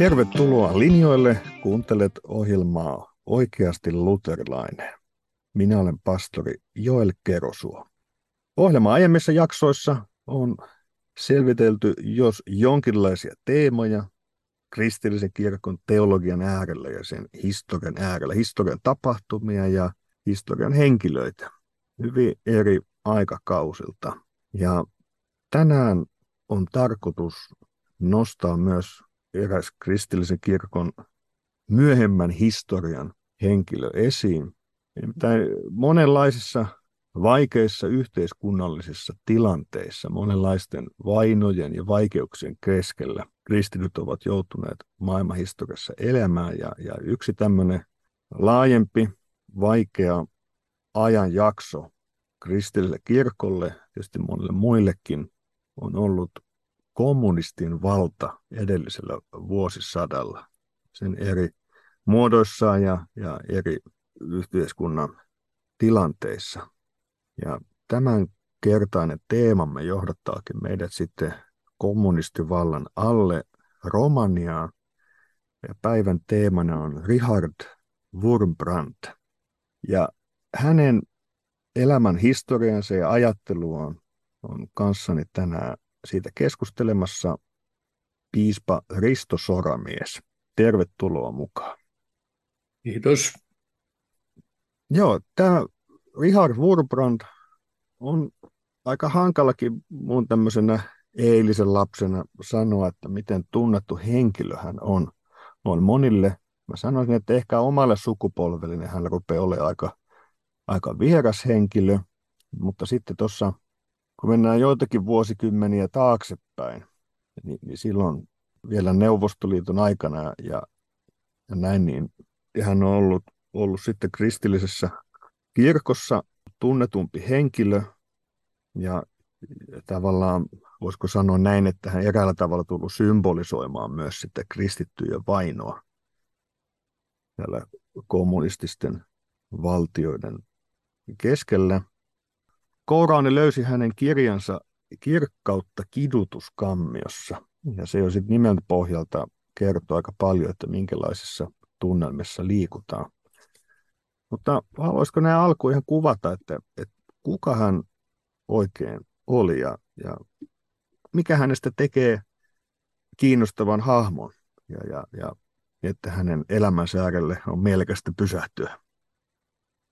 Tervetuloa linjoille. Kuuntelet ohjelmaa Oikeasti luterilainen. Minä olen pastori Joel Kerosuo. Ohjelma aiemmissa jaksoissa on selvitelty jos jonkinlaisia teemoja kristillisen kirkon teologian äärellä ja sen historian äärellä, historian tapahtumia ja historian henkilöitä hyvin eri aikakausilta. Ja tänään on tarkoitus nostaa myös eräs kristillisen kirkon myöhemmän historian henkilö esiin. Nimittäin monenlaisissa vaikeissa yhteiskunnallisissa tilanteissa, monenlaisten vainojen ja vaikeuksien keskellä kristityt ovat joutuneet maailmanhistoriassa elämään. Ja, ja yksi tämmöinen laajempi, vaikea ajanjakso kristilliselle kirkolle, tietysti monille muillekin, on ollut kommunistin valta edellisellä vuosisadalla. Sen eri muodoissaan ja, ja eri yhteiskunnan tilanteissa. Ja tämän kertainen teemamme johdattaakin meidät sitten kommunistivallan alle Romaniaan. Ja päivän teemana on Richard Wurmbrand. Ja hänen elämän historiansa ja ajattelu on, on kanssani tänään siitä keskustelemassa piispa Risto Soramies. Tervetuloa mukaan. Kiitos. Joo, tämä Richard Wurbrand on aika hankalakin mun tämmöisenä eilisen lapsena sanoa, että miten tunnettu henkilö hän on. On monille, mä sanoisin, että ehkä omalle sukupolvelle niin hän rupeaa olemaan aika, aika vieras henkilö, mutta sitten tuossa, kun mennään joitakin vuosikymmeniä taaksepäin, niin, niin silloin vielä Neuvostoliiton aikana ja, ja näin, niin hän on ollut, ollut sitten kristillisessä kirkossa tunnetumpi henkilö ja tavallaan voisiko sanoa näin, että hän eräällä tavalla tullut symbolisoimaan myös sitä kristittyjä vainoa täällä kommunististen valtioiden keskellä. Kouraani löysi hänen kirjansa Kirkkautta kidutuskammiossa, ja se jo sitten nimen pohjalta kertoo aika paljon, että minkälaisissa tunnelmissa liikutaan. Mutta haluaisiko nämä alku ihan kuvata, että, että kuka hän oikein oli ja, ja mikä hänestä tekee kiinnostavan hahmon ja, ja, ja että hänen elämänsä äärelle on mielekästä pysähtyä.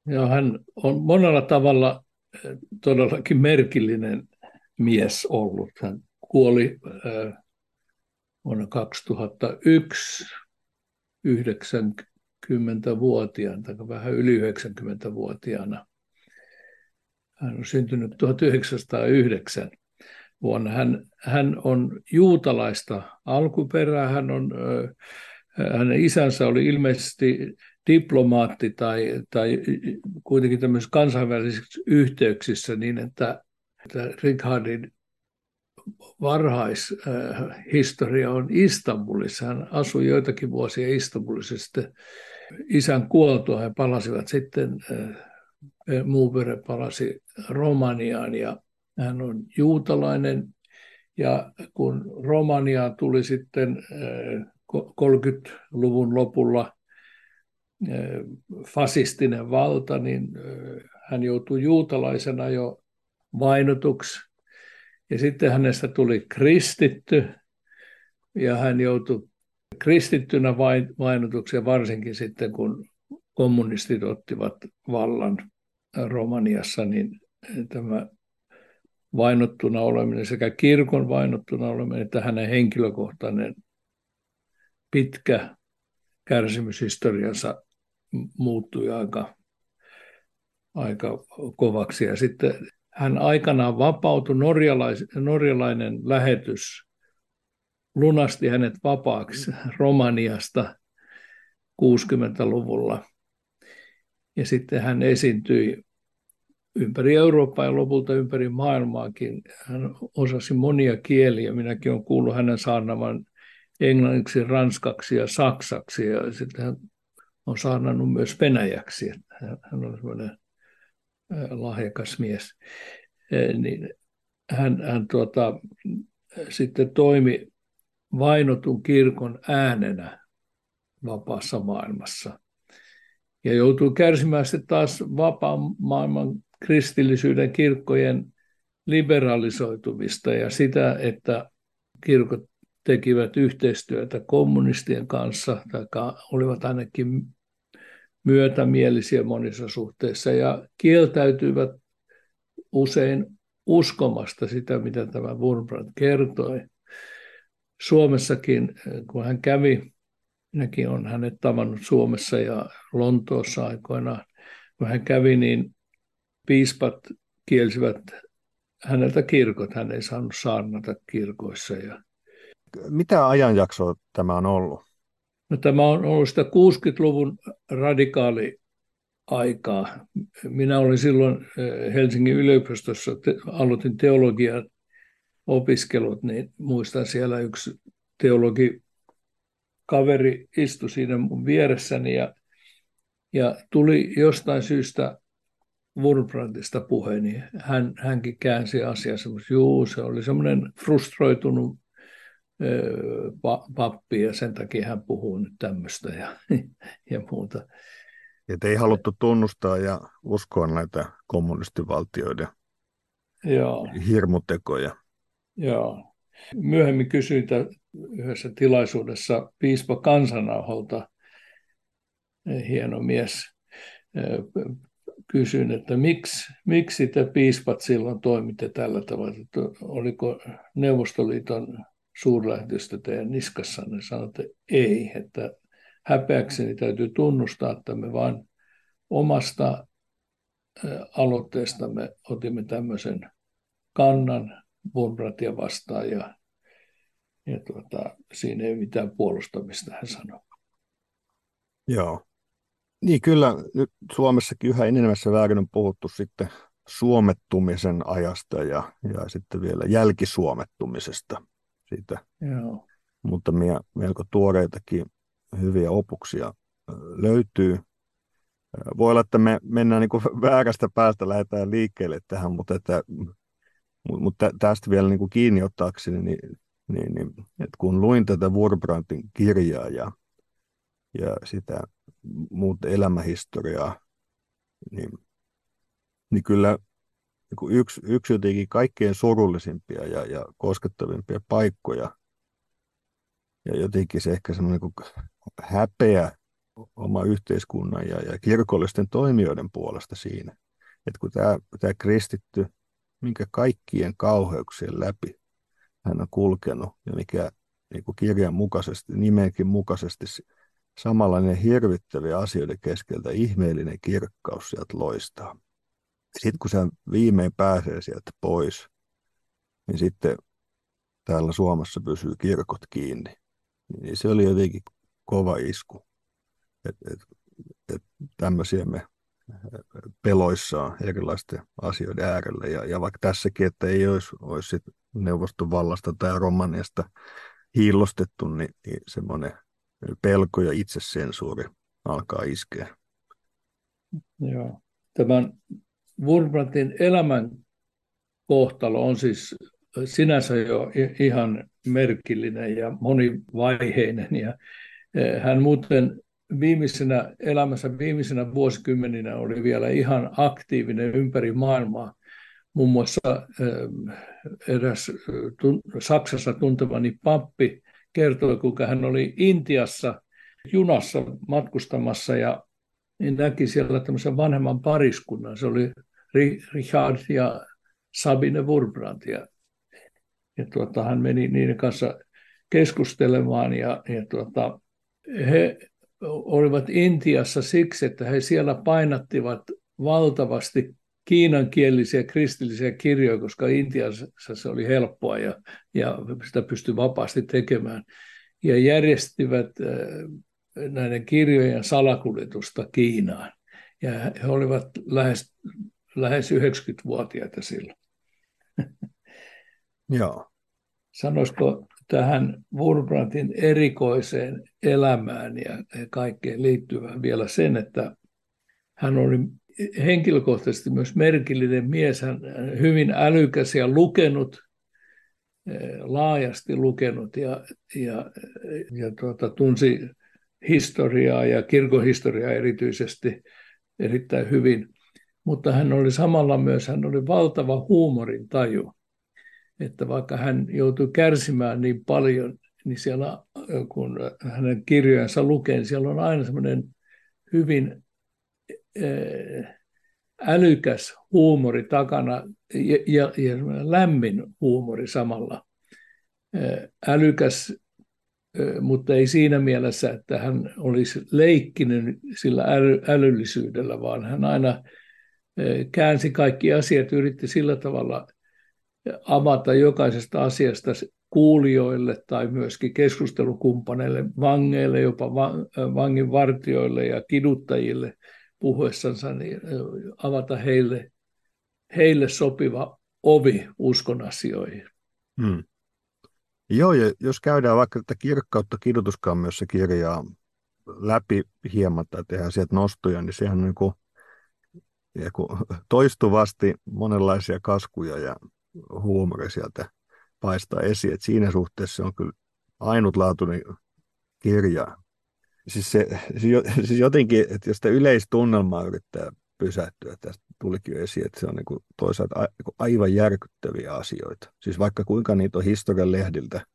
Ja hän on monella tavalla todellakin merkillinen mies ollut. Hän kuoli äh, vuonna 2001 90-vuotiaana, tai vähän yli 90-vuotiaana. Hän on syntynyt 1909 vuonna. Hän, hän on juutalaista alkuperää. Hän on, hänen isänsä oli ilmeisesti diplomaatti tai, tai kuitenkin tämmöisissä kansainvälisissä yhteyksissä niin, että, että Richardin varhaishistoria on Istanbulissa. Hän asui joitakin vuosia Istanbulissa. Sitten isän kuoltua he palasivat sitten, muu perhe palasi Romaniaan ja hän on juutalainen ja kun Romania tuli sitten 30-luvun lopulla fasistinen valta, niin hän joutui juutalaisena jo vainotuksi. Ja sitten hänestä tuli kristitty ja hän joutui kristittynä vainotuksi varsinkin sitten kun kommunistit ottivat vallan Romaniassa, niin tämä vainottuna oleminen, sekä kirkon vainottuna oleminen että hänen henkilökohtainen pitkä kärsimyshistoriansa muuttui aika, aika kovaksi. Ja sitten hän aikanaan vapautui, norjalais, norjalainen lähetys lunasti hänet vapaaksi Romaniasta 60-luvulla. Ja sitten hän esiintyi ympäri Eurooppaa ja lopulta ympäri maailmaakin. Hän osasi monia kieliä. Minäkin olen kuullut hänen saarnavan englanniksi, ranskaksi ja saksaksi. Ja sitten hän on saarnannut myös venäjäksi. Hän on sellainen lahjakas mies. Niin hän, hän tuota, sitten toimi vainotun kirkon äänenä vapaassa maailmassa. Ja joutuu kärsimään sitten taas vapaan maailman kristillisyyden kirkkojen liberalisoitumista ja sitä, että kirkot tekivät yhteistyötä kommunistien kanssa, tai olivat ainakin myötämielisiä monissa suhteissa, ja kieltäytyivät usein uskomasta sitä, mitä tämä Wurmbrand kertoi. Suomessakin, kun hän kävi, minäkin olen hänet tavannut Suomessa ja Lontoossa aikoinaan, kun hän kävi, niin piispat kielsivät häneltä kirkot, hän ei saanut saarnata kirkoissa. Ja... Mitä ajanjaksoa tämä on ollut? No, tämä on ollut sitä 60-luvun radikaali aikaa. Minä olin silloin eh, Helsingin yliopistossa, te, aloitin teologian opiskelut, niin muistan siellä yksi teologi kaveri istui siinä mun vieressäni ja, ja tuli jostain syystä Wurmbrandista puhe, niin hän, hänkin käänsi asiaa semmoisen, juu, se oli semmoinen frustroitunut pappi ja sen takia hän puhuu nyt tämmöistä ja, ja muuta. Että ei haluttu tunnustaa ja uskoa näitä kommunistivaltioiden Joo. hirmutekoja. Joo. Myöhemmin kysyin yhdessä tilaisuudessa piispa Kansanauholta, hieno mies, kysyin, että miksi, miksi te piispat silloin toimitte tällä tavalla, että oliko Neuvostoliiton suurlähetystö teidän niskassanne, sanoitte ei, että häpeäkseni täytyy tunnustaa, että me vain omasta aloitteestamme otimme tämmöisen kannan Wurmbratia vastaan ja, ja tuota, siinä ei mitään puolustamista, hän sanoi. Joo. Niin kyllä, nyt Suomessakin yhä enemmässä väärin on puhuttu sitten suomettumisen ajasta ja, ja sitten vielä jälkisuomettumisesta siitä. Joo. Mutta melko tuoreitakin hyviä opuksia löytyy. Voi olla, että me mennään niin kuin väärästä päästä, lähdetään liikkeelle tähän, mutta, että, mutta tästä vielä niin kuin kiinni ottaakseni, niin, niin, niin että kun luin tätä Wurbrandtin kirjaa ja, ja sitä muuta elämähistoriaa, niin, niin kyllä yksi, yksi jotenkin kaikkein surullisimpia ja, ja koskettavimpia paikkoja, ja jotenkin se ehkä semmoinen niin häpeä oma yhteiskunnan ja, ja kirkollisten toimijoiden puolesta siinä, että kun tämä, tämä kristitty, minkä kaikkien kauheuksien läpi hän on kulkenut ja mikä niin kuin kirjan mukaisesti, nimenkin mukaisesti samanlainen hirvittäviä asioiden keskeltä ihmeellinen kirkkaus sieltä loistaa. Sitten kun se viimein pääsee sieltä pois, niin sitten täällä Suomessa pysyy kirkot kiinni. Niin se oli jotenkin kova isku. Että et, et tämmöisiä me peloissaan erilaisten asioiden äärellä. Ja, ja vaikka tässäkin, että ei olisi, olisi sit neuvoston vallasta tai Romaniasta hiillostettu, niin, niin semmoinen pelko ja itsesensuuri alkaa iskeä. Joo. Tämän Wurmbrandtin elämän kohtalo on siis sinänsä jo ihan merkillinen ja monivaiheinen. Ja e, hän muuten viimeisenä elämässä viimeisenä vuosikymmeninä oli vielä ihan aktiivinen ympäri maailmaa. Muun muassa e, eräs Saksassa tuntemani pappi kertoi, kuinka hän oli Intiassa junassa matkustamassa ja näki siellä tämmöisen vanhemman pariskunnan. Se oli Richard ja Sabine Wurbrand. Ja, ja tuota, hän meni niiden kanssa keskustelemaan ja, ja tuota, he olivat Intiassa siksi, että he siellä painattivat valtavasti kiinankielisiä kristillisiä kirjoja, koska Intiassa se oli helppoa ja, ja sitä pystyi vapaasti tekemään. Ja järjestivät äh, näiden kirjojen salakuljetusta Kiinaan. Ja he olivat lähes, lähes 90-vuotiaita silloin. Joo. Sanoisiko tähän Wurmbrandtin erikoiseen elämään ja kaikkeen liittyvään vielä sen, että hän oli henkilökohtaisesti myös merkillinen mies, hän hyvin älykäs ja lukenut laajasti lukenut ja, ja, ja tuota, tunsi historiaa ja kirkohistoriaa erityisesti erittäin hyvin. Mutta hän oli samalla myös, hän oli valtava huumorin taju. Että vaikka hän joutui kärsimään niin paljon, niin siellä kun hänen kirjojensa lukee, niin siellä on aina semmoinen hyvin älykäs huumori takana ja, ja, ja lämmin huumori samalla. Älykäs, mutta ei siinä mielessä, että hän olisi leikkinen sillä äly, älyllisyydellä, vaan hän aina käänsi kaikki asiat, yritti sillä tavalla avata jokaisesta asiasta kuulijoille tai myöskin keskustelukumppaneille, vangeille, jopa vangin vartioille ja kiduttajille puhuessansa, niin avata heille, heille sopiva ovi uskon asioihin. Hmm. Joo, ja jos käydään vaikka tätä kirkkautta kidutuskammiossa kirjaa läpi hieman tai tehdään sieltä nostoja, niin sehän on niin kuin, toistuvasti monenlaisia kaskuja ja huumoria sieltä paistaa esiin. Et siinä suhteessa se on kyllä ainutlaatuinen kirja. Siis, se, siis jotenkin, että jos sitä yleistunnelmaa yrittää pysähtyä, tästä tulikin jo esiin, että se on niin toisaalta niinku aivan järkyttäviä asioita. Siis vaikka kuinka niitä on historian lehdiltä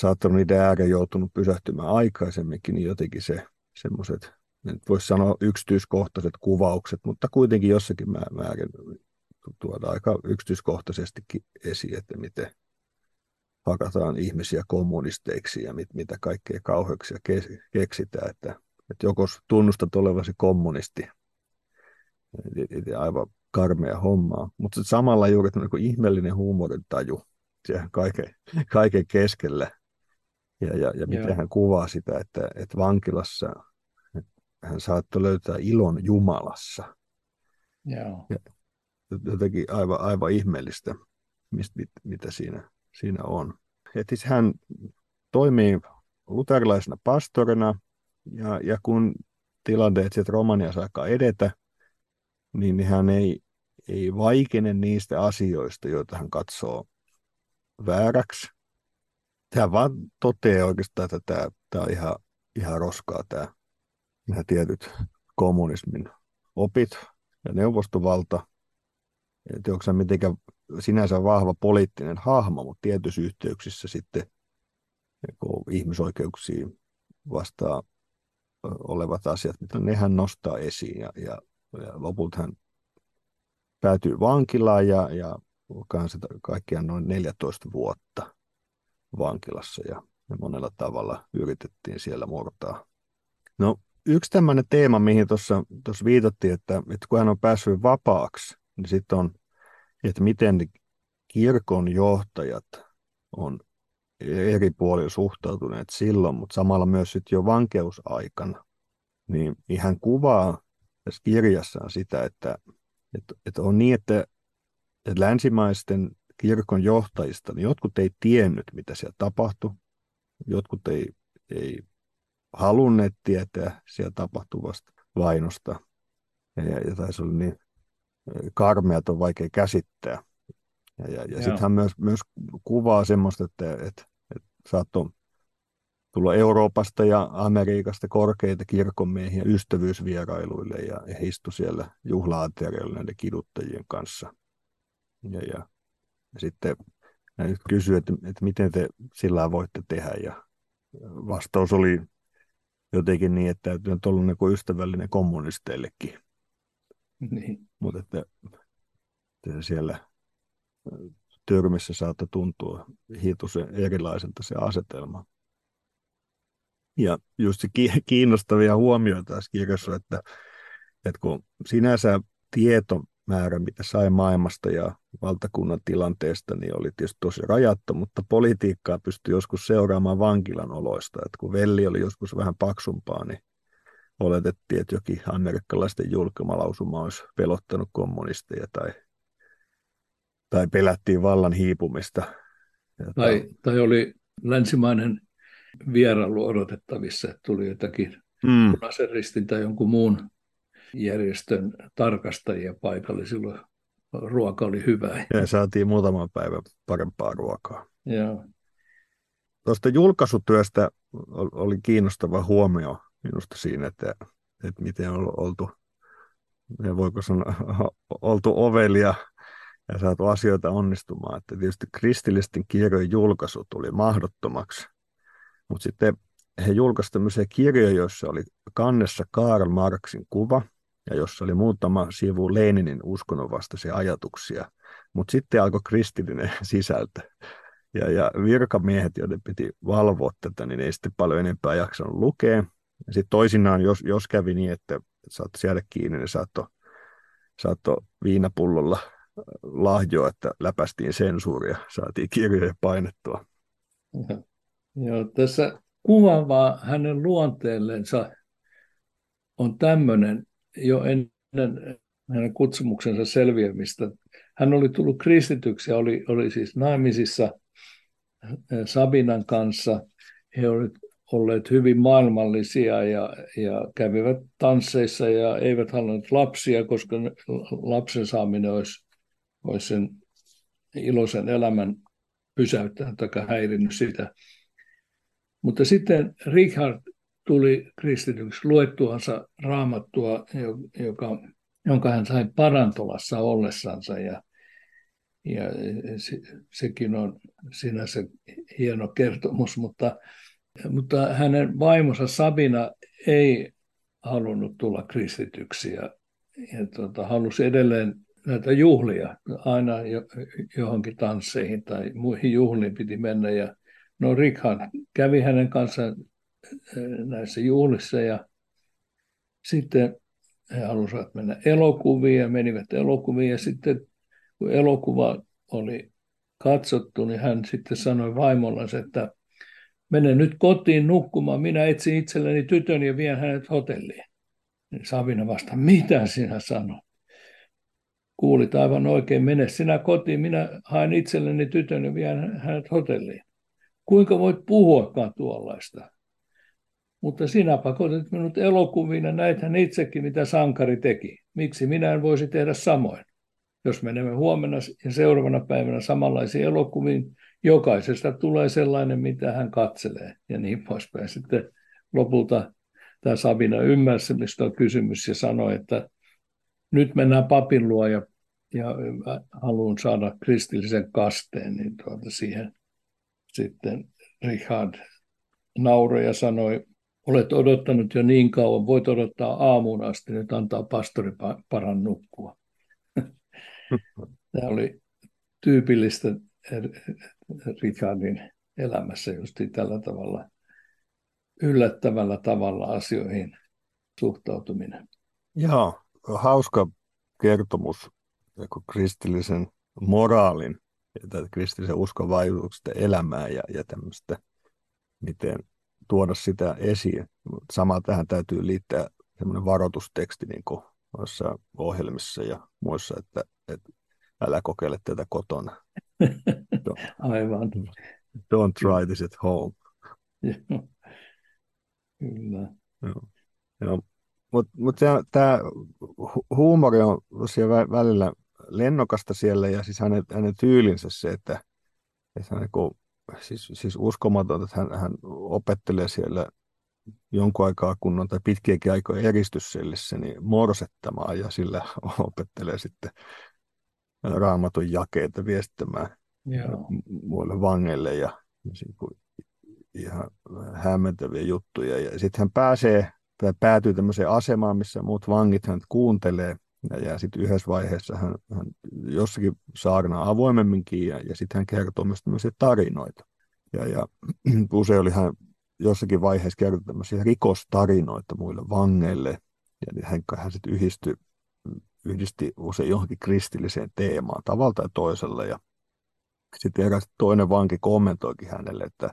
saattanut niiden ääreen joutunut pysähtymään aikaisemminkin, niin jotenkin se semmoiset, voisi sanoa yksityiskohtaiset kuvaukset, mutta kuitenkin jossakin määrin tuoda aika yksityiskohtaisestikin esiin, että miten hakataan ihmisiä kommunisteiksi ja mit, mitä kaikkea kauheuksia keksitään, että, että joko tunnustat olevasi kommunisti, aivan karmea hommaa, mutta samalla juuri niin ihmeellinen huumorintaju siellä kaiken, kaiken keskellä. Ja, ja, ja miten hän kuvaa sitä, että, että vankilassa hän saattoi löytää ilon Jumalassa. Joo. Ja jotenkin aivan, aivan ihmeellistä, mistä, mit, mitä siinä, siinä on. Et siis hän toimii luterilaisena pastorina, ja, ja kun tilanteet sieltä Romaniassa alkaa edetä, niin hän ei, ei vaikene niistä asioista, joita hän katsoo vääräksi. Hän vaan toteaa oikeastaan, että tämä, tämä on ihan, ihan roskaa tämä, nämä tietyt kommunismin opit ja neuvostovalta. Että onko se mitenkään sinänsä vahva poliittinen hahmo, mutta tietyissä yhteyksissä sitten ihmisoikeuksiin vastaa olevat asiat, mitä nehän nostaa esiin ja, ja, ja lopulta hän päätyy vankilaan ja, ja kanssa kaikkiaan noin 14 vuotta vankilassa ja, ja monella tavalla yritettiin siellä murtaa. No yksi tämmöinen teema, mihin tuossa viitattiin, että, että kun hän on päässyt vapaaksi, niin sitten on että miten kirkon johtajat on eri puolilla suhtautuneet silloin, mutta samalla myös sitten jo vankeusaikana, niin, niin hän kuvaa tässä kirjassaan sitä, että, että, että on niin, että, että länsimaisten kirkon johtajista, niin jotkut ei tiennyt, mitä siellä tapahtui, jotkut ei, ei halunneet tietää siellä tapahtuvasta vainosta. Ja, ja taisi olla niin karmeat on vaikea käsittää. Ja, ja, ja sitten hän myös, myös kuvaa semmoista, että, että, että saattoi tulla Euroopasta ja Amerikasta korkeita kirkonmiehiä ystävyysvierailuille ja, ja he istu siellä juhla näiden kiduttajien kanssa. Ja, ja, ja sitten hän nyt kysyi, että, että miten te sillä voitte tehdä ja vastaus oli jotenkin niin, että täytyy olla niin ystävällinen kommunisteillekin. Niin. Mutta että, että siellä tyrmissä saattaa tuntua hitusen erilaiselta se asetelma. Ja just se kiinnostavia huomioita tässä kirjassa, että, että kun sinänsä tietomäärä, mitä sai maailmasta ja valtakunnan tilanteesta, niin oli tietysti tosi rajattu, mutta politiikkaa pystyi joskus seuraamaan vankilan oloista. Että kun velli oli joskus vähän paksumpaa, niin oletettiin, että jokin amerikkalaisten julkimalausuma olisi pelottanut kommunisteja tai, tai pelättiin vallan hiipumista. Tai, tai oli länsimainen vierailu odotettavissa, että tuli jotakin mm. punaisen ristin tai jonkun muun järjestön tarkastajia paikalle. Silloin ruoka oli hyvä. Ja saatiin muutaman päivän parempaa ruokaa. Joo. Tuosta julkaisutyöstä oli kiinnostava huomio minusta siinä, että, että miten on oltu, voiko sanoa, oltu ovelia ja saatu asioita onnistumaan. Että tietysti kristillisten kirjojen julkaisu tuli mahdottomaksi, mutta sitten he julkaisivat tämmöisiä kirjoja, joissa oli kannessa Karl Marxin kuva ja jossa oli muutama sivu Leninin uskonnonvastaisia ajatuksia, mutta sitten alkoi kristillinen sisältö. Ja, ja virkamiehet, joiden piti valvoa tätä, niin ei sitten paljon enempää jaksanut lukea. Ja sitten toisinaan, jos, jos kävi niin, että saattoi jäädä kiinni, niin saattoi saatto viinapullolla lahjoa, että läpästiin sensuuria, saatiin kirjoja painettua. Joo, tässä kuvaavaa hänen luonteellensa on tämmöinen jo ennen hänen kutsumuksensa selviämistä. Hän oli tullut kristityksi ja oli, oli siis naimisissa Sabinan kanssa. He olivat olleet hyvin maailmallisia ja, ja kävivät tansseissa ja eivät halunneet lapsia, koska lapsen saaminen olisi, olisi sen iloisen elämän pysäyttänyt tai häirinnyt sitä. Mutta sitten Richard tuli kristityksi luettuansa raamattua, joka, jonka hän sai parantolassa ollessansa. Ja, ja se, sekin on sinänsä hieno kertomus, mutta, mutta hänen vaimonsa Sabina ei halunnut tulla kristityksi ja, ja tota, halusi edelleen näitä juhlia, aina johonkin tansseihin tai muihin juhliin piti mennä. Ja no Richard kävi hänen kanssaan näissä juhlissa ja sitten he halusivat mennä elokuviin ja menivät elokuviin ja sitten kun elokuva oli katsottu, niin hän sitten sanoi vaimollansa, että mene nyt kotiin nukkumaan, minä etsin itselleni tytön ja vien hänet hotelliin. Niin Savina vasta, mitä sinä sanot? Kuulit aivan oikein, mene sinä kotiin, minä haen itselleni tytön ja vien hänet hotelliin. Kuinka voit puhuakaan tuollaista? Mutta sinä pakotit minut elokuviin ja näithän itsekin, mitä sankari teki. Miksi minä en voisi tehdä samoin? Jos menemme huomenna ja seuraavana päivänä samanlaisiin elokuviin, jokaisesta tulee sellainen, mitä hän katselee ja niin poispäin. Sitten lopulta tämä Sabina ymmärsi, mistä on kysymys ja sanoi, että nyt mennään papin luo ja, ja haluan saada kristillisen kasteen, niin tuota siihen sitten Richard nauroi ja sanoi, Olet odottanut jo niin kauan, voit odottaa aamuun asti, nyt antaa pastori paran nukkua. Tämä oli tyypillistä Richardin elämässä just tällä tavalla yllättävällä tavalla asioihin suhtautuminen. Joo, hauska kertomus kristillisen moraalin ja kristillisen uskon vaikutuksesta elämään ja, ja tämmöistä, miten tuoda sitä esiin. Sama tähän täytyy liittää semmoinen varoitusteksti niin kuin noissa ohjelmissa ja muissa, että, että älä kokeile tätä kotona. Aivan. Don't try this at home. Kyllä. Joo. Joo. Mutta mut tämä huumori on tosiaan välillä lennokasta siellä ja siis hänen, hänen tyylinsä se, että, että hän niin siis, siis uskomaton, että hän, hän opettelee siellä jonkun aikaa kunnon tai pitkiäkin aikoja eristyssellissä niin morsettamaan ja sillä opettelee sitten raamatun jakeita viestittämään Joo. muille vangeille ja ihan hämmentäviä juttuja. Ja sitten hän pääsee tai päätyy tämmöiseen asemaan, missä muut vangit hän kuuntelee ja, ja sitten yhdessä vaiheessa hän, hän jossakin saarnaa avoimemminkin ja, ja sitten hän kertoo myös tämmöisiä tarinoita. Ja, ja usein oli hän jossakin vaiheessa kertoi tämmöisiä rikostarinoita muille vangeille. Ja hän, hän sitten yhdistyi, yhdisti usein johonkin kristilliseen teemaan tavalla tai toisella. Ja sitten eräs toinen vanki kommentoikin hänelle, että,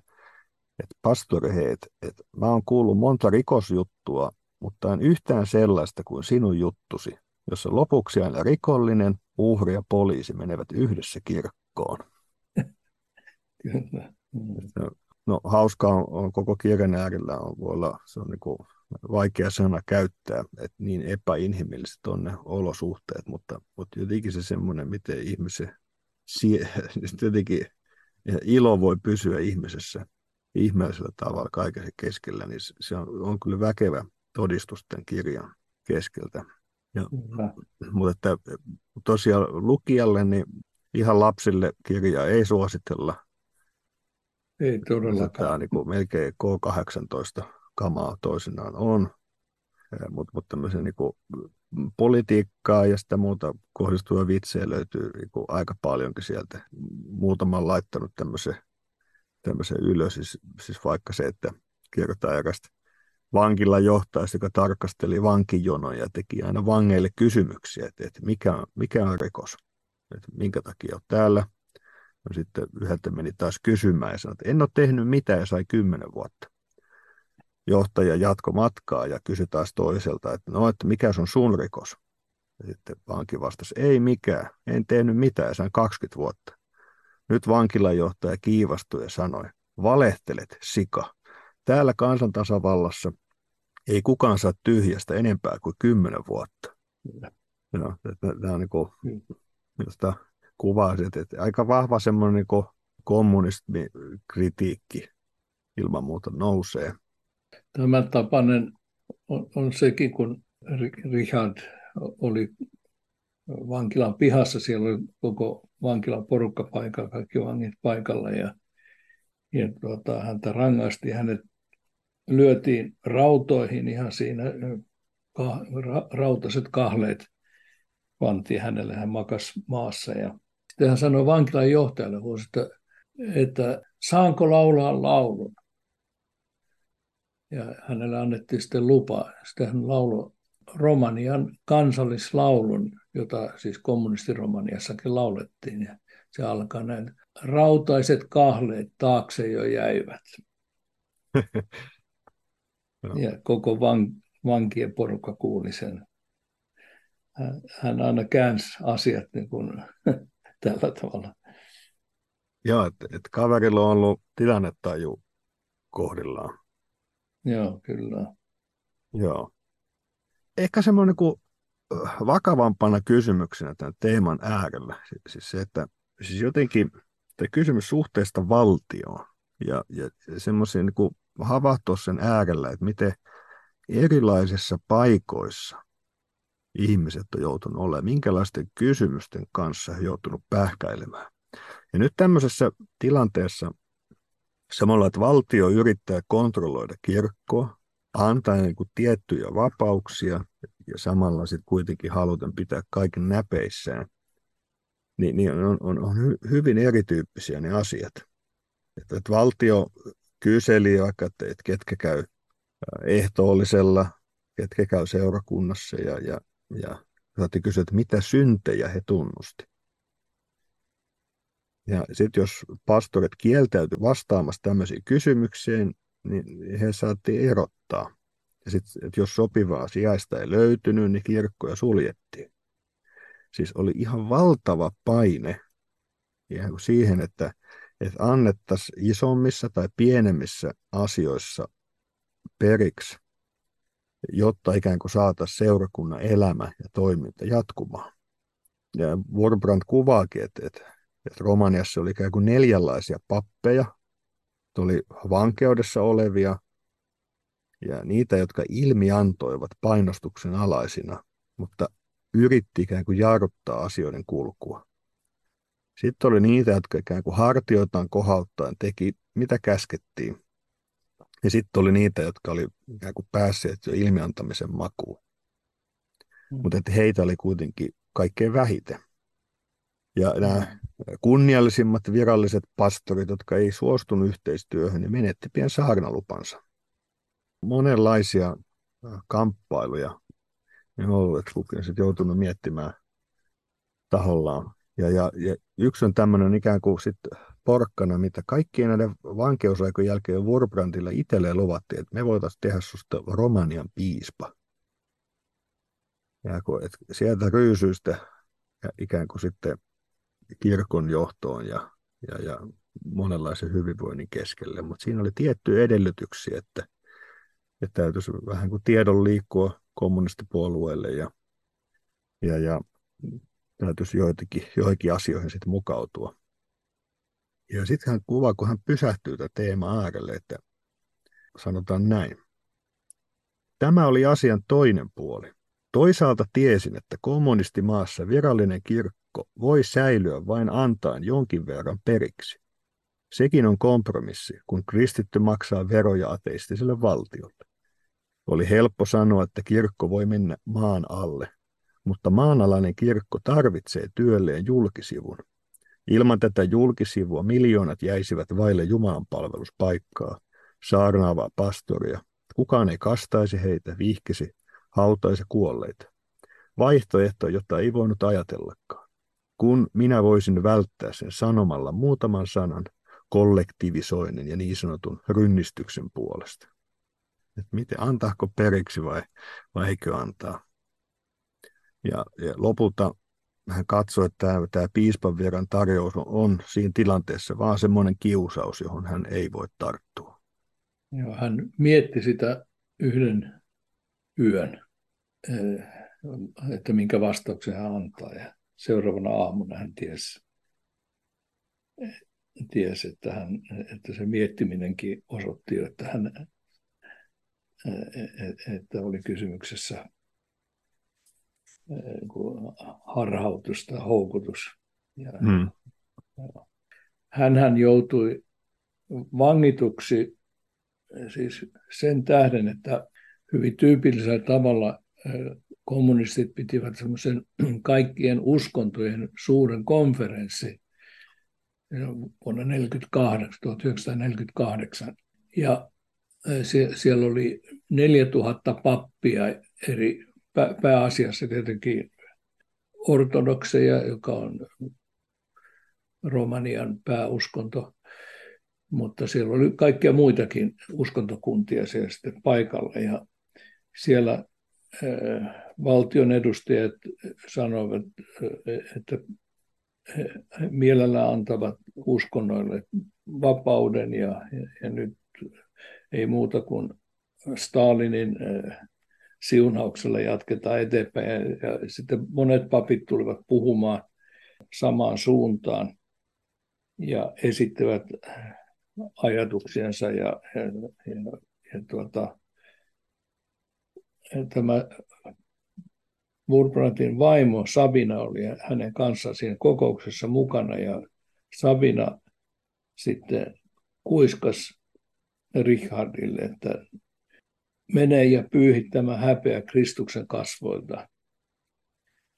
että pastori, hei, että, että mä oon kuullut monta rikosjuttua, mutta en yhtään sellaista kuin sinun juttusi jossa lopuksi aina rikollinen, uhri ja poliisi menevät yhdessä kirkkoon. Kyllä. No hauskaa on, on koko kirjan äärellä, on, voi olla, se on niin vaikea sana käyttää, että niin epäinhimilliset on ne olosuhteet, mutta, mutta jotenkin se semmoinen, miten ihmisen sie, jotenkin ilo voi pysyä ihmisessä ihmeellisellä tavalla kaiken keskellä, niin se on, on kyllä väkevä todistusten kirjan keskeltä. Ja, mutta että tosiaan lukijalle, niin ihan lapsille kirjaa ei suositella. Ei todellakaan. Tämä on niin kuin melkein K18 kamaa toisinaan on, mutta, mutta tämmöisen niin kuin politiikkaa ja sitä muuta kohdistuvia vitsejä löytyy niin kuin aika paljonkin sieltä. Muutama on laittanut tämmöisen, tämmöisen ylös, siis, siis vaikka se, että kerrotaan jakasta vankilla johtaja, joka tarkasteli vankijonoja ja teki aina vangeille kysymyksiä, että, että mikä, on, mikä on rikos, että minkä takia olet täällä. No sitten yhdeltä meni taas kysymään ja sanoi, että en ole tehnyt mitään ja sai kymmenen vuotta. Johtaja jatko matkaa ja kysyi taas toiselta, että no, että mikä on sun rikos? Ja sitten vanki vastasi, ei mikään, en tehnyt mitään ja sain 20 vuotta. Nyt vankilajohtaja kiivastui ja sanoi, valehtelet, sika. Täällä kansantasavallassa ei kukaan saa tyhjästä enempää kuin kymmenen vuotta. No, tämä on niin kuin, minusta kuvaa että aika vahva semmoinen niin kommunismikritiikki ilman muuta nousee. Tämä tapainen on, on sekin, kun Richard oli vankilan pihassa, siellä oli koko vankilan porukka paikalla, kaikki vangit paikalla ja, ja tuota, häntä rangaisti, hänet lyötiin rautoihin ihan siinä, ka, ra, rautaiset kahleet pantiin hänelle, hän makas maassa ja sitten hän sanoi vankilan johtajalle, että, että saanko laulaa laulun. Ja hänelle annettiin sitten lupa. Sitten hän lauloi Romanian kansallislaulun, jota siis kommunistiromaniassakin laulettiin. Ja se alkaa näin. Rautaiset kahleet taakse jo jäivät. ja koko van, vankien porukka kuuli sen. Hän, hän aina käänsi asiat niin kuin, tällä tavalla. Joo, että et kaverilla on ollut tilannetaju kohdillaan. Joo, kyllä. Joo. Ehkä semmoinen kuin vakavampana kysymyksenä tämän teeman äärellä, siis se, että siis jotenkin tämä kysymys suhteesta valtioon ja, ja semmoisia niin havahtua sen äärellä, että miten erilaisissa paikoissa ihmiset on joutunut olemaan, minkälaisten kysymysten kanssa he joutunut pähkäilemään. Ja nyt tämmöisessä tilanteessa samalla, että valtio yrittää kontrolloida kirkkoa, antaa niin kuin tiettyjä vapauksia ja samalla sitten kuitenkin halutaan pitää kaiken näpeissään, niin, niin on, on, on hy, hyvin erityyppisiä ne asiat. Että, että valtio kyseli vaikka, että, että ketkä käy ehtoollisella, ketkä käy seurakunnassa ja, ja, ja saatiin kysyä, että mitä syntejä he tunnusti. Ja sitten jos pastorit kieltäytyi vastaamassa tämmöisiin kysymyksiin, niin he saatiin erottaa. Ja sitten, että jos sopivaa sijaista ei löytynyt, niin kirkkoja suljettiin. Siis oli ihan valtava paine ihan siihen, että että annettaisiin isommissa tai pienemmissä asioissa periksi, jotta ikään kuin saataisiin seurakunnan elämä ja toiminta jatkumaan. Ja Warbrand kuvaakin, että, että, että Romaniassa oli ikään kuin neljänlaisia pappeja. Oli vankeudessa olevia ja niitä, jotka ilmiantoivat painostuksen alaisina, mutta yritti ikään kuin jarruttaa asioiden kulkua. Sitten oli niitä, jotka ikään kuin hartioitaan kohauttaen teki, mitä käskettiin. Ja sitten oli niitä, jotka oli ikään kuin päässeet jo ilmiantamisen makuun. Mm. Mutta että heitä oli kuitenkin kaikkein vähiten. Ja mm. nämä kunniallisimmat viralliset pastorit, jotka ei suostunut yhteistyöhön, niin menetti pian saarnalupansa. Monenlaisia kamppailuja ne on ollut, joutunut miettimään tahollaan ja, ja, ja yksi on tämmöinen ikään kuin sit porkkana, mitä kaikkien näiden vankeusaikojen jälkeen Wurbrandilla itselleen luvattiin, että me voitaisiin tehdä susta Romanian piispa. Ja kun, että sieltä ryysyistä ja ikään kuin sitten kirkon johtoon ja, ja, ja monenlaisen hyvinvoinnin keskelle. Mutta siinä oli tiettyjä edellytyksiä, että, että täytyisi vähän kuin tiedon liikkua kommunistipuolueelle ja, ja, ja täytyisi joitakin, joihinkin asioihin sitten mukautua. Ja sitten hän kuvaa, kun hän pysähtyy tätä teemaa äärelle, että sanotaan näin. Tämä oli asian toinen puoli. Toisaalta tiesin, että kommunistimaassa virallinen kirkko voi säilyä vain antaen jonkin verran periksi. Sekin on kompromissi, kun kristitty maksaa veroja ateistiselle valtiolle. Oli helppo sanoa, että kirkko voi mennä maan alle, mutta maanalainen kirkko tarvitsee työlleen julkisivun. Ilman tätä julkisivua miljoonat jäisivät vaille Jumalan palveluspaikkaa, saarnaavaa pastoria. Kukaan ei kastaisi heitä, vihkisi, hautaisi kuolleita. Vaihtoehto, jota ei voinut ajatellakaan. Kun minä voisin välttää sen sanomalla muutaman sanan kollektivisoinnin ja niin sanotun rynnistyksen puolesta. Et miten, antaako periksi vai, vai eikö antaa? Ja, ja lopulta hän katsoi, että tämä, tämä piispan vieran tarjous on, on siinä tilanteessa vaan semmoinen kiusaus, johon hän ei voi tarttua. Joo, hän mietti sitä yhden yön, eh, että minkä vastauksen hän antaa. Ja seuraavana aamuna hän tiesi, tiesi että, hän, että se miettiminenkin osoitti, että, hän, eh, että oli kysymyksessä eh, harhautus tai houkutus. Ja, hmm. Hänhän joutui vangituksi siis sen tähden, että hyvin tyypillisellä tavalla kommunistit pitivät semmoisen kaikkien uskontojen suuren konferenssi vuonna 1948, 1948. Ja siellä oli 4000 pappia eri pääasiassa tietenkin ortodokseja, joka on Romanian pääuskonto, mutta siellä oli kaikkia muitakin uskontokuntia siellä sitten paikalla. Ja siellä valtion edustajat sanoivat, että he mielellään antavat uskonnoille vapauden ja, ja nyt ei muuta kuin Stalinin siunauksella jatketaan eteenpäin. Ja, sitten monet papit tulivat puhumaan samaan suuntaan ja esittävät ajatuksiensa ja, ja, ja, ja tuota, tämä Wurbrandtin vaimo Sabina oli hänen kanssaan siinä kokouksessa mukana ja Sabina sitten kuiskas Richardille, että mene ja pyyhi tämä häpeä Kristuksen kasvoilta.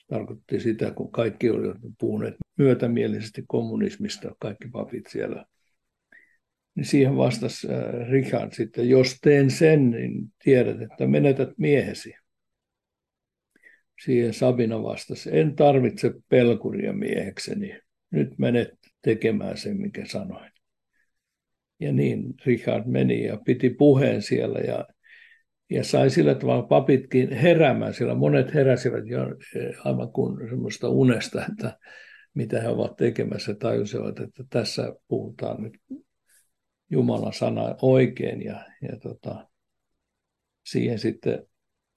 Tarkoitti sitä, kun kaikki olivat puhuneet myötämielisesti kommunismista, kaikki papit siellä niin siihen vastasi äh, Richard sitten, jos teen sen, niin tiedät, että menetät miehesi. Siihen Sabina vastasi, en tarvitse pelkuria miehekseni, nyt menet tekemään sen, mikä sanoin. Ja niin Richard meni ja piti puheen siellä ja, ja sai sillä tavalla papitkin heräämään, sillä monet heräsivät jo eh, aivan kuin semmoista unesta, että mitä he ovat tekemässä, tajusivat, että tässä puhutaan nyt Jumalan sana oikein ja, ja tota, siihen sitten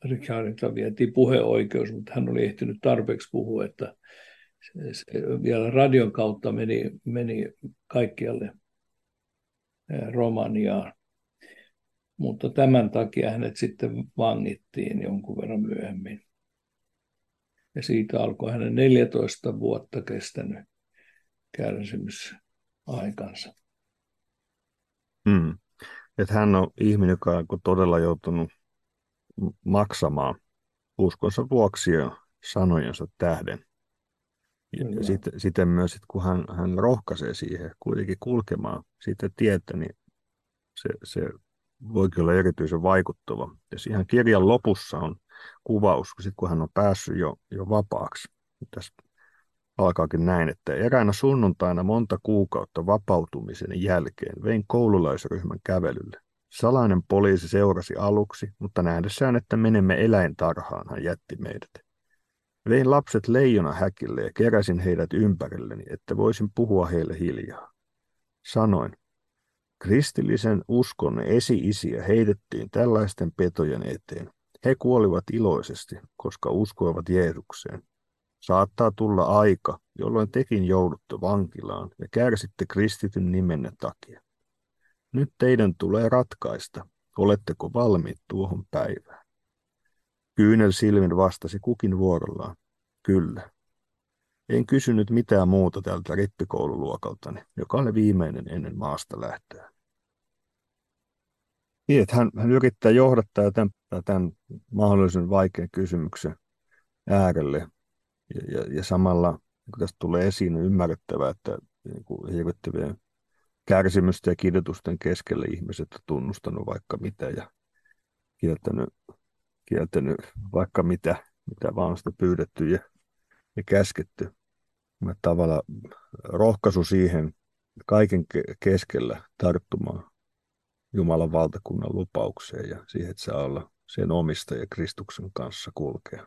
Richardilta vietiin puheoikeus, mutta hän oli ehtinyt tarpeeksi puhua, että se, se vielä radion kautta meni, meni kaikkialle Romaniaan. Mutta tämän takia hänet sitten vangittiin jonkun verran myöhemmin. Ja siitä alkoi hänen 14 vuotta kestänyt kärsimysaikansa. Mm. Että hän on ihminen, joka on todella joutunut maksamaan uskonsa vuoksi ja sanojensa tähden. Ja, sitten, sitten myös, että kun hän, hän rohkaisee siihen kuitenkin kulkemaan siitä tietä, niin se, se voikin olla erityisen vaikuttava. Ja siihen kirjan lopussa on kuvaus, kun, sit, kun hän on päässyt jo, jo vapaaksi. Tässä alkaakin näin, että eräänä sunnuntaina monta kuukautta vapautumisen jälkeen vein koululaisryhmän kävelylle. Salainen poliisi seurasi aluksi, mutta nähdessään, että menemme eläintarhaan, hän jätti meidät. Vein lapset leijona häkille ja keräsin heidät ympärilleni, että voisin puhua heille hiljaa. Sanoin, kristillisen uskon esi-isiä heitettiin tällaisten petojen eteen. He kuolivat iloisesti, koska uskoivat Jeesukseen. Saattaa tulla aika, jolloin tekin joudutte vankilaan ja kärsitte kristityn nimenne takia. Nyt teidän tulee ratkaista, oletteko valmiit tuohon päivään. Kyynel silmin vastasi kukin vuorollaan, kyllä. En kysynyt mitään muuta tältä rippikoululuokaltani, joka oli viimeinen ennen maasta lähtöä. Niin, että hän, hän yrittää johdattaa tämän, tämän mahdollisen vaikean kysymyksen äärelle. Ja, ja, ja samalla, kun tästä tulee esiin, on ymmärrettävää, että niin hirvittävien kärsimysten ja kidutusten keskelle ihmiset on tunnustanut vaikka mitä ja kieltänyt, kieltänyt vaikka mitä, mitä vaan sitä pyydetty ja, ja käsketty. Mä tavallaan rohkaisu siihen kaiken keskellä tarttumaan Jumalan valtakunnan lupaukseen ja siihen, että saa olla sen omistaja Kristuksen kanssa kulkea.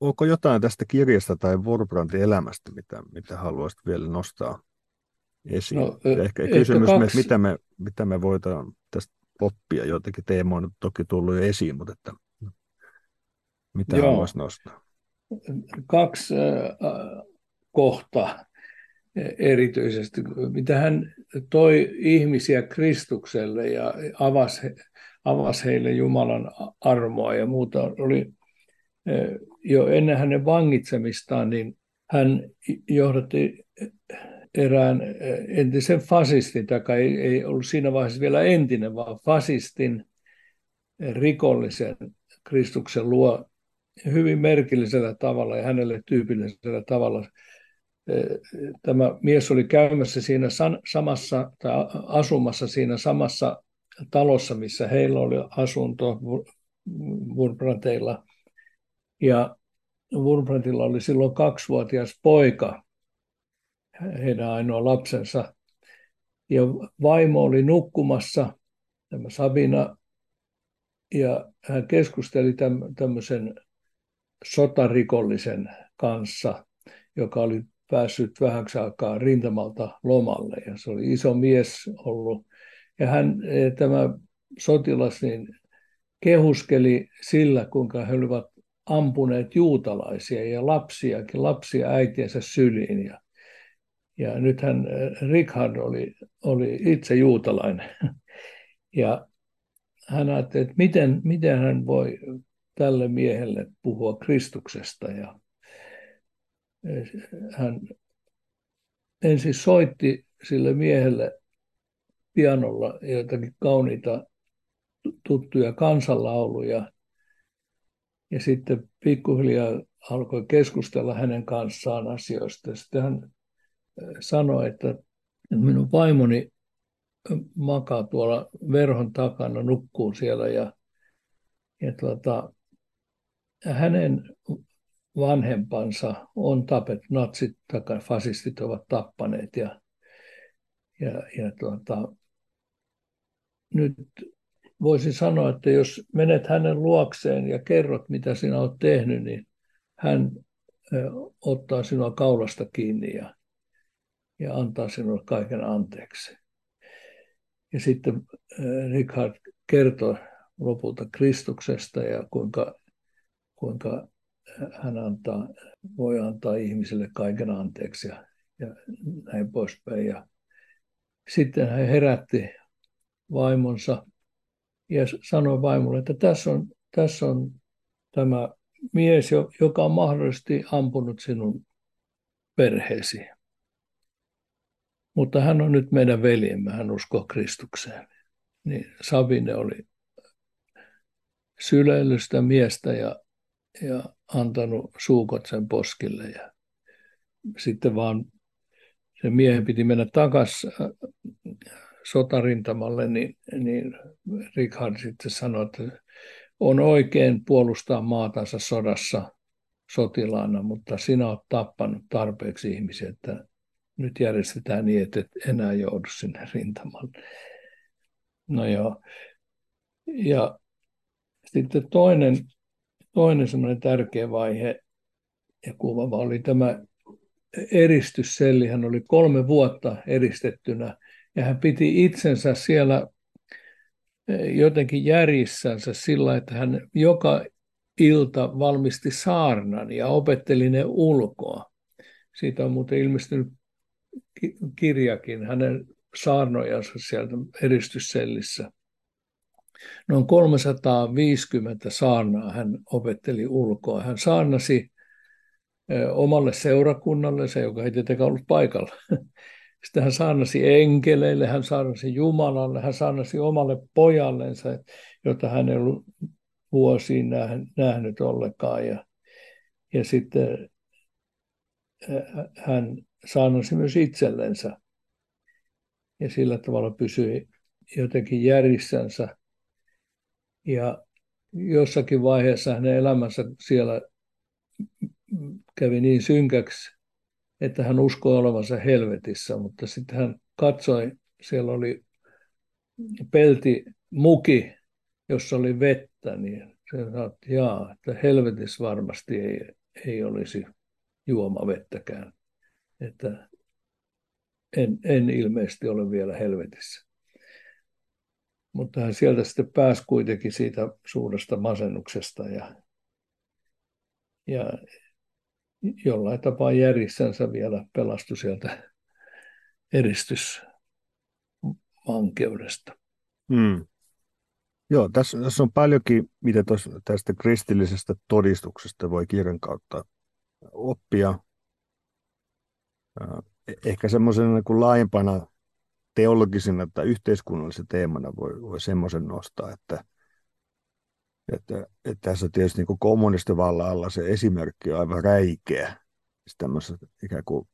Onko jotain tästä kirjasta tai Warbrandin elämästä, mitä, mitä haluaisit vielä nostaa esiin? No, ehkä, ehkä kysymys, kaksi... mitä me, mitä me voidaan tästä oppia, jotenkin teemoja on toki tullut jo esiin, mutta että, mitä Joo. haluaisi nostaa? Kaksi kohtaa erityisesti, mitä hän toi ihmisiä Kristukselle ja avasi, avasi heille Jumalan armoa ja muuta. Oli jo ennen hänen vangitsemistaan, niin hän johdatti erään entisen fasistin, tai ei, ei ollut siinä vaiheessa vielä entinen, vaan fasistin rikollisen Kristuksen luo hyvin merkillisellä tavalla ja hänelle tyypillisellä tavalla tämä mies oli käymässä siinä samassa, tai asumassa siinä samassa talossa, missä heillä oli asunto Wurmbranteilla. Ja Wurmbrandilla oli silloin kaksivuotias poika, heidän ainoa lapsensa. Ja vaimo oli nukkumassa, tämä Sabina, ja hän keskusteli tämmöisen sotarikollisen kanssa, joka oli päässyt vähäksi aikaa rintamalta lomalle ja se oli iso mies ollut. Ja hän, eh, tämä sotilas niin kehuskeli sillä, kuinka he olivat ampuneet juutalaisia ja lapsiakin, lapsia äitiensä syliin. Ja, ja nythän eh, Richard oli, oli itse juutalainen. Ja hän ajatteli, että miten, miten hän voi tälle miehelle puhua Kristuksesta. Ja hän ensin soitti sille miehelle pianolla joitakin kauniita tuttuja kansanlauluja ja sitten pikkuhiljaa alkoi keskustella hänen kanssaan asioista. Sitten hän sanoi, että minun vaimoni makaa tuolla verhon takana, nukkuu siellä ja, ja tuota, hänen vanhempansa on tapettu, natsit tai fasistit ovat tappaneet ja, ja, ja tuota, nyt voisin sanoa, että jos menet hänen luokseen ja kerrot, mitä sinä olet tehnyt, niin hän ottaa sinua kaulasta kiinni ja, ja antaa sinulle kaiken anteeksi. Ja sitten Richard kertoi lopulta Kristuksesta ja kuinka, kuinka hän antaa, voi antaa ihmiselle kaiken anteeksi ja, ja näin poispäin. Ja sitten hän herätti vaimonsa ja sanoi vaimolle, että tässä on, tässä on tämä mies, joka on mahdollisesti ampunut sinun perheesi. Mutta hän on nyt meidän veljemme, hän uskoo Kristukseen. Niin Sabine oli syleillyt sitä miestä ja ja antanut suukot sen poskille. Ja sitten vaan se miehen piti mennä takaisin äh, sotarintamalle, niin, niin Richard sitten sanoi, että on oikein puolustaa maatansa sodassa sotilaana, mutta sinä olet tappanut tarpeeksi ihmisiä, että nyt järjestetään niin, että et enää joudu sinne rintamalle. No joo. Ja sitten toinen toinen semmoinen tärkeä vaihe ja kuva oli tämä eristysselli. Hän oli kolme vuotta eristettynä ja hän piti itsensä siellä eh, jotenkin järjissänsä sillä, että hän joka ilta valmisti saarnan ja opetteli ne ulkoa. Siitä on muuten ilmestynyt kirjakin, hänen saarnojansa sieltä eristyssellissä. Noin 350 saarnaa hän opetteli ulkoa. Hän saarnasi omalle seurakunnalle, se joka ei tietenkään ollut paikalla. Sitten hän saarnasi enkeleille, hän saarnasi Jumalalle, hän saarnasi omalle pojallensa, jota hän ei ollut vuosiin nähnyt ollenkaan. Ja, ja sitten hän saarnasi myös itsellensä. Ja sillä tavalla pysyi jotenkin järjissänsä. Ja jossakin vaiheessa hänen elämänsä siellä kävi niin synkäksi, että hän uskoi olevansa helvetissä, mutta sitten hän katsoi, siellä oli pelti muki, jossa oli vettä, niin se sanoi, että jaa, että helvetissä varmasti ei, ei olisi juomavettäkään. Että en, en ilmeisesti ole vielä helvetissä. Mutta hän sieltä sitten pääsi kuitenkin siitä suuresta masennuksesta ja, ja jollain tapaa järjessänsä vielä pelastui sieltä eristysvankeudesta. Mm. Joo, tässä, tässä on paljonkin, mitä tos, tästä kristillisestä todistuksesta voi kirjan kautta oppia. E-, ehkä semmoisena niin kuin laajempana teologisena tai yhteiskunnallisena teemana voi, voi semmoisen nostaa, että, että, että tässä tietysti niin kommunistivallan alla se esimerkki on aivan räikeä. Tämmöisestä ikään kuin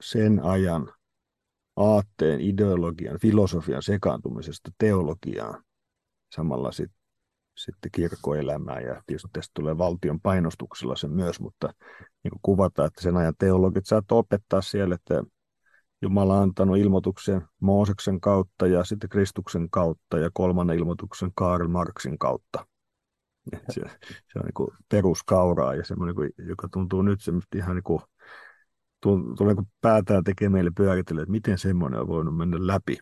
sen ajan aatteen, ideologian, filosofian sekaantumisesta teologiaan. Samalla sit, sitten kirkkoelämään ja tietysti tästä tulee valtion painostuksella se myös, mutta niin kuin kuvataan, että sen ajan teologit saat opettaa siellä, että Jumala on antanut ilmoituksen Mooseksen kautta ja sitten Kristuksen kautta ja kolmannen ilmoituksen Karl Marxin kautta. Se, se on niin peruskauraa ja semmoinen, joka tuntuu nyt semmoista ihan niin kuin, tulee niin päätään tekee meille pyöritellä, että miten semmoinen on voinut mennä läpi.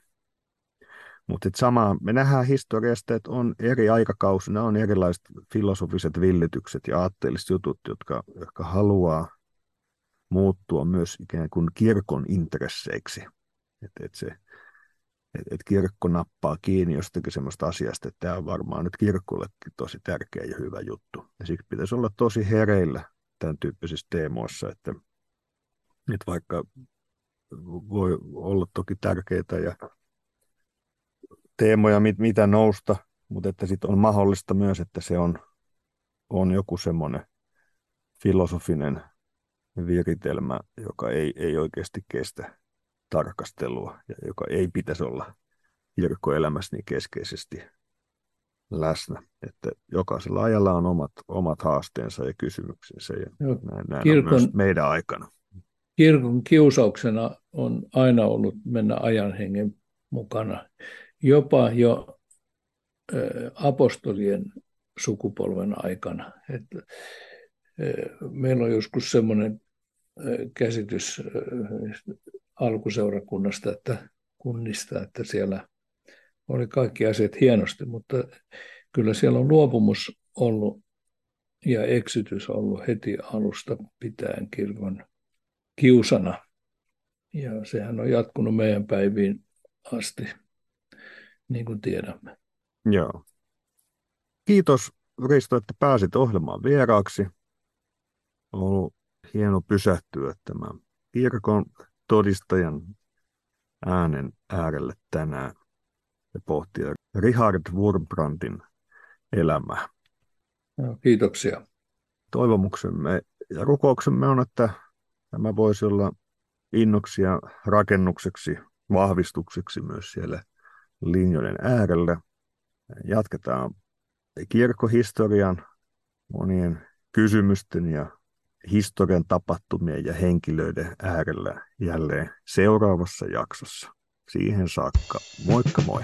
Mutta sama, me nähdään historiasta, että on eri aikakausina, on erilaiset filosofiset villitykset ja aatteelliset jutut, jotka, jotka haluaa muuttua myös ikään kuin kirkon intresseiksi. Että et se, et, et kirkko nappaa kiinni jostakin sellaista asiasta, että tämä on varmaan nyt kirkollekin tosi tärkeä ja hyvä juttu. Ja siksi pitäisi olla tosi hereillä tämän tyyppisissä teemoissa, että, että vaikka voi olla toki tärkeitä ja teemoja, mit, mitä nousta, mutta että sitten on mahdollista myös, että se on, on joku semmoinen filosofinen viritelmä, joka ei, ei oikeasti kestä tarkastelua ja joka ei pitäisi olla kirkkoelämässä niin keskeisesti läsnä. Että jokaisella ajalla on omat, omat haasteensa ja kysymyksensä ja Joo, näin, näin kirkon, on myös meidän aikana. Kirkon kiusauksena on aina ollut mennä ajan hengen mukana jopa jo apostolien sukupolven aikana. Että meillä on joskus semmoinen käsitys alkuseurakunnasta, että kunnista, että siellä oli kaikki asiat hienosti, mutta kyllä siellä on luopumus ollut ja eksytys ollut heti alusta pitäen kirkon kiusana. Ja sehän on jatkunut meidän päiviin asti niin kuin tiedämme. Joo. Kiitos Risto, että pääsit ohjelmaan vieraaksi. On ollut hieno pysähtyä tämän kirkon todistajan äänen äärelle tänään ja pohtia Richard Wurmbrandin elämää. No, kiitoksia. Toivomuksemme ja rukouksemme on, että tämä voisi olla innoksi ja rakennukseksi, vahvistukseksi myös siellä linjojen äärelle. Jatketaan kirkkohistorian monien kysymysten ja historian tapahtumien ja henkilöiden äärellä jälleen seuraavassa jaksossa. Siihen saakka, moikka moi!